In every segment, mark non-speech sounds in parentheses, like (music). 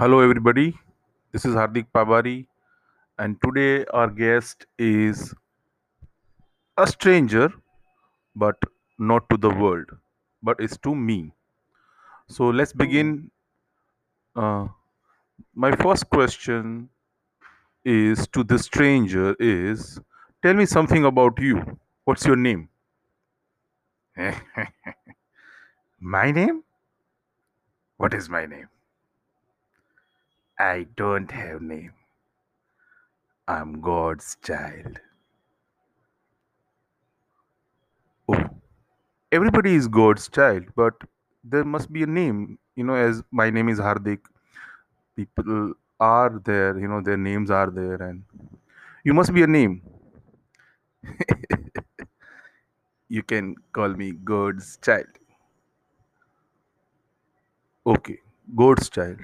Hello, everybody. This is Hardik Pabari, and today our guest is a stranger, but not to the world, but it's to me. So let's begin. Uh, my first question is to the stranger is tell me something about you. What's your name? (laughs) my name? What is my name? I don't have name. I'm God's child. Oh, everybody is God's child, but there must be a name. You know, as my name is Hardik, people are there, you know, their names are there, and you must be a name. (laughs) you can call me God's child. Okay, God's child.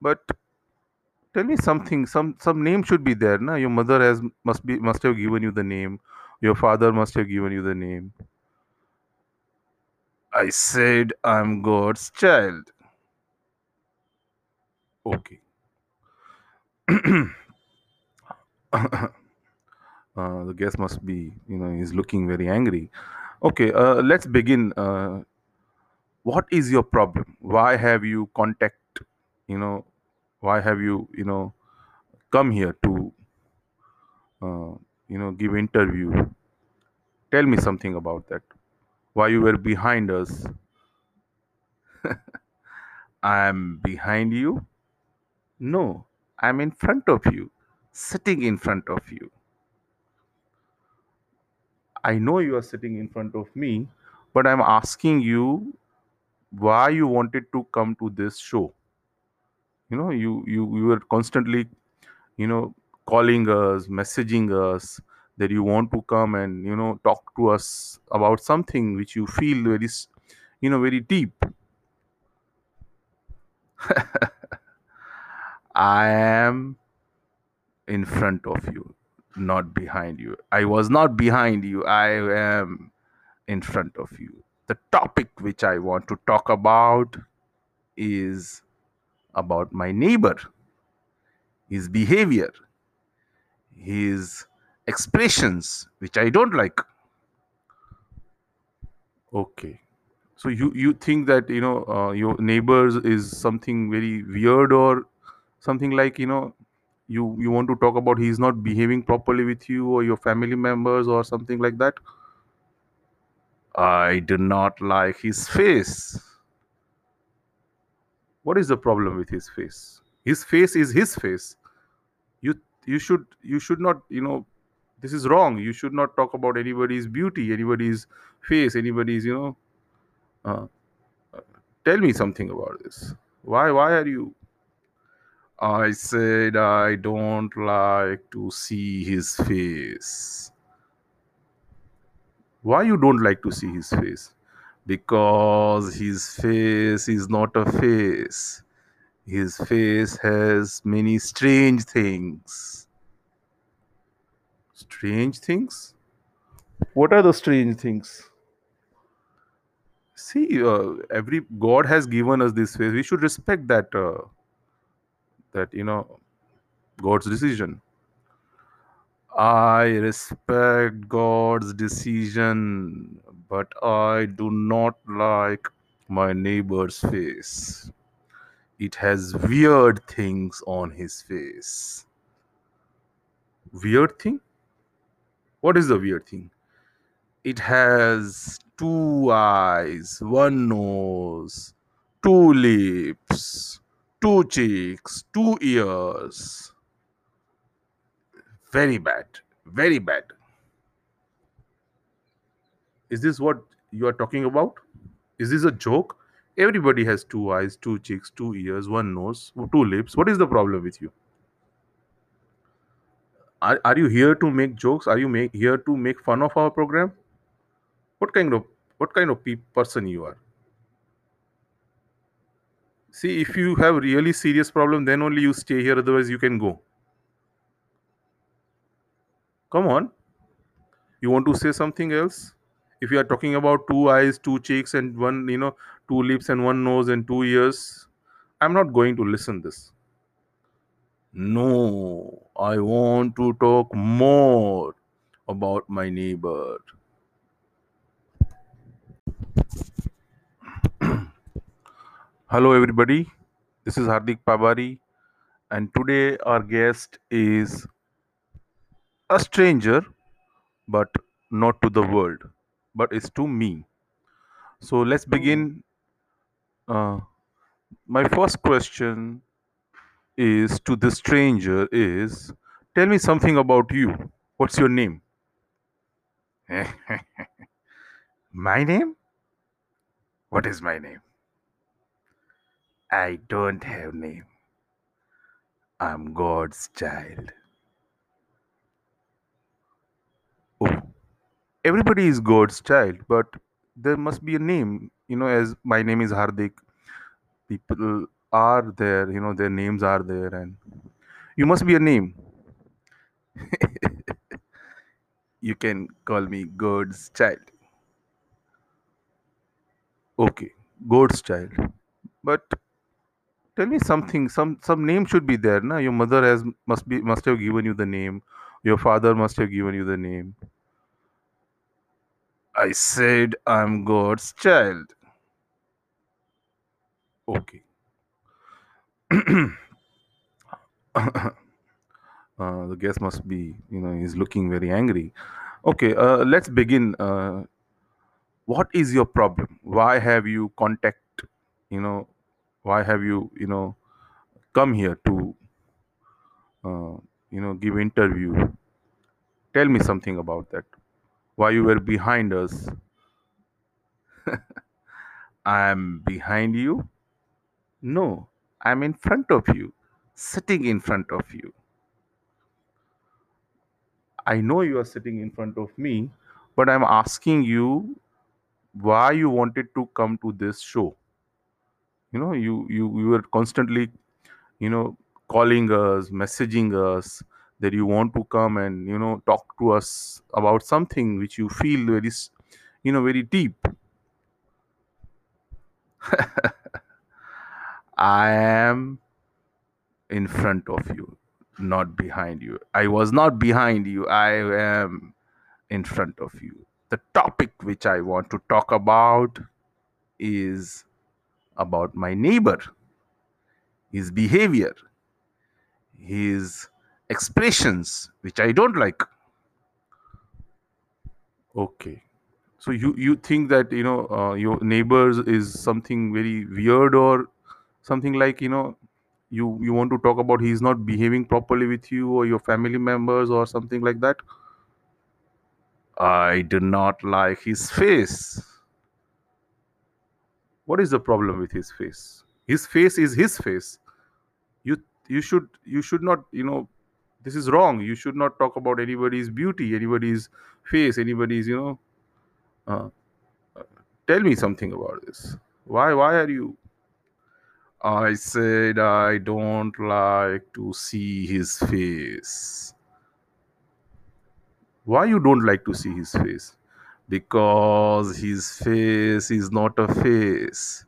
But tell me something. Some some name should be there, na? Your mother has must be must have given you the name. Your father must have given you the name. I said I'm God's child. Okay. (coughs) uh, the guest must be, you know, he's looking very angry. Okay, uh, let's begin. Uh, what is your problem? Why have you contact, you know, why have you, you know, come here to, uh, you know, give interview? Tell me something about that. Why you were behind us? (laughs) I'm behind you? No, I'm in front of you, sitting in front of you. I know you are sitting in front of me, but I'm asking you why you wanted to come to this show. You know, you you you were constantly, you know, calling us, messaging us that you want to come and you know talk to us about something which you feel very, you know, very deep. (laughs) I am in front of you, not behind you. I was not behind you. I am in front of you. The topic which I want to talk about is about my neighbor, his behavior, his expressions, which I don't like. Okay. So you you think that you know uh, your neighbors is something very weird or something like you know you you want to talk about he's not behaving properly with you or your family members or something like that. I do not like his face. What is the problem with his face? His face is his face. You you should you should not you know this is wrong. You should not talk about anybody's beauty, anybody's face, anybody's you know. Uh, tell me something about this. Why why are you? I said I don't like to see his face. Why you don't like to see his face? Because his face is not a face. His face has many strange things. Strange things? What are the strange things? See, uh, every God has given us this face. We should respect that. Uh, that you know, God's decision. I respect God's decision, but I do not like my neighbor's face. It has weird things on his face. Weird thing? What is the weird thing? It has two eyes, one nose, two lips, two cheeks, two ears. Very bad. Very bad. Is this what you are talking about? Is this a joke? Everybody has two eyes, two cheeks, two ears, one nose, two lips. What is the problem with you? Are, are you here to make jokes? Are you make, here to make fun of our program? What kind of what kind of pe- person you are? See, if you have really serious problem, then only you stay here. Otherwise, you can go. Come on. You want to say something else? If you are talking about two eyes, two cheeks, and one, you know, two lips and one nose and two ears, I'm not going to listen this. No, I want to talk more about my neighbor. (clears throat) Hello, everybody. This is Hardik Pabari, and today our guest is a stranger, but not to the world, but it's to me. So let's begin. Uh, my first question is to the stranger is tell me something about you. What's your name? (laughs) my name? What is my name? I don't have name. I'm God's child. Everybody is God's child, but there must be a name. You know, as my name is Hardik, people are there, you know, their names are there, and you must be a name. (laughs) you can call me God's child. Okay, God's child. But tell me something. Some some name should be there, na? Your mother has must be must have given you the name. Your father must have given you the name. I said I'm God's child. Okay. (coughs) uh, the guest must be, you know, he's looking very angry. Okay, uh, let's begin. Uh, what is your problem? Why have you contact, you know, why have you, you know, come here to, uh, you know, give interview? Tell me something about that. Why you were behind us? (laughs) I'm behind you? No, I'm in front of you, sitting in front of you. I know you are sitting in front of me, but I'm asking you why you wanted to come to this show. You know, you you, you were constantly, you know, calling us, messaging us that you want to come and you know talk to us about something which you feel very, you know, very deep. (laughs) I am in front of you, not behind you. I was not behind you. I am in front of you. The topic which I want to talk about is about my neighbor, his behavior, his expressions, which I don't like. Okay. So you you think that you know uh, your neighbors is something very weird or something like you know you you want to talk about he's not behaving properly with you or your family members or something like that? I do not like his face. What is the problem with his face? His face is his face. You you should you should not you know this is wrong. You should not talk about anybody's beauty, anybody's face, anybody's you know. Uh, tell me something about this. Why why are you? I said I don't like to see his face. Why you don't like to see his face? Because his face is not a face.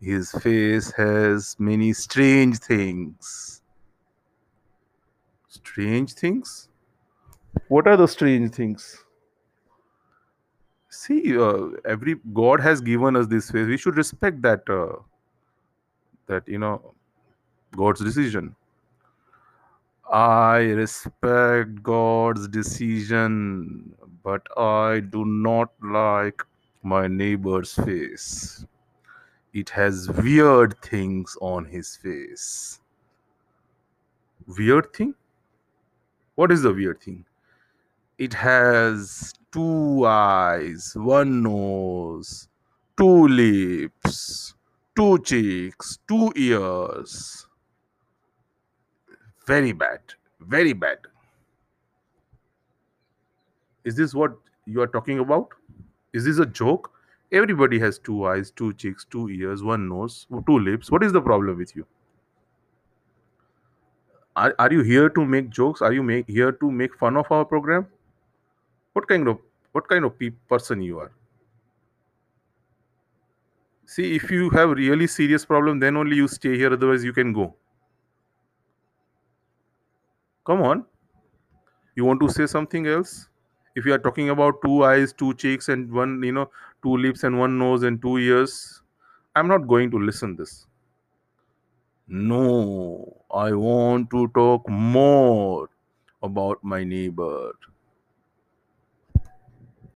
His face has many strange things. Strange things? What are the strange things? See, uh, every God has given us this face. We should respect that. Uh, that you know, God's decision. I respect God's decision, but I do not like my neighbor's face. It has weird things on his face. Weird thing? What is the weird thing? It has two eyes, one nose, two lips, two cheeks, two ears. Very bad. Very bad. Is this what you are talking about? Is this a joke? Everybody has two eyes, two cheeks, two ears, one nose, two lips. What is the problem with you? Are, are you here to make jokes? Are you make, here to make fun of our program? What kind of what kind of pe- person you are? See, if you have really serious problem, then only you stay here. Otherwise, you can go. Come on. You want to say something else? If you are talking about two eyes, two cheeks, and one, you know, two lips and one nose and two ears, I'm not going to listen this. No, I want to talk more about my neighbor.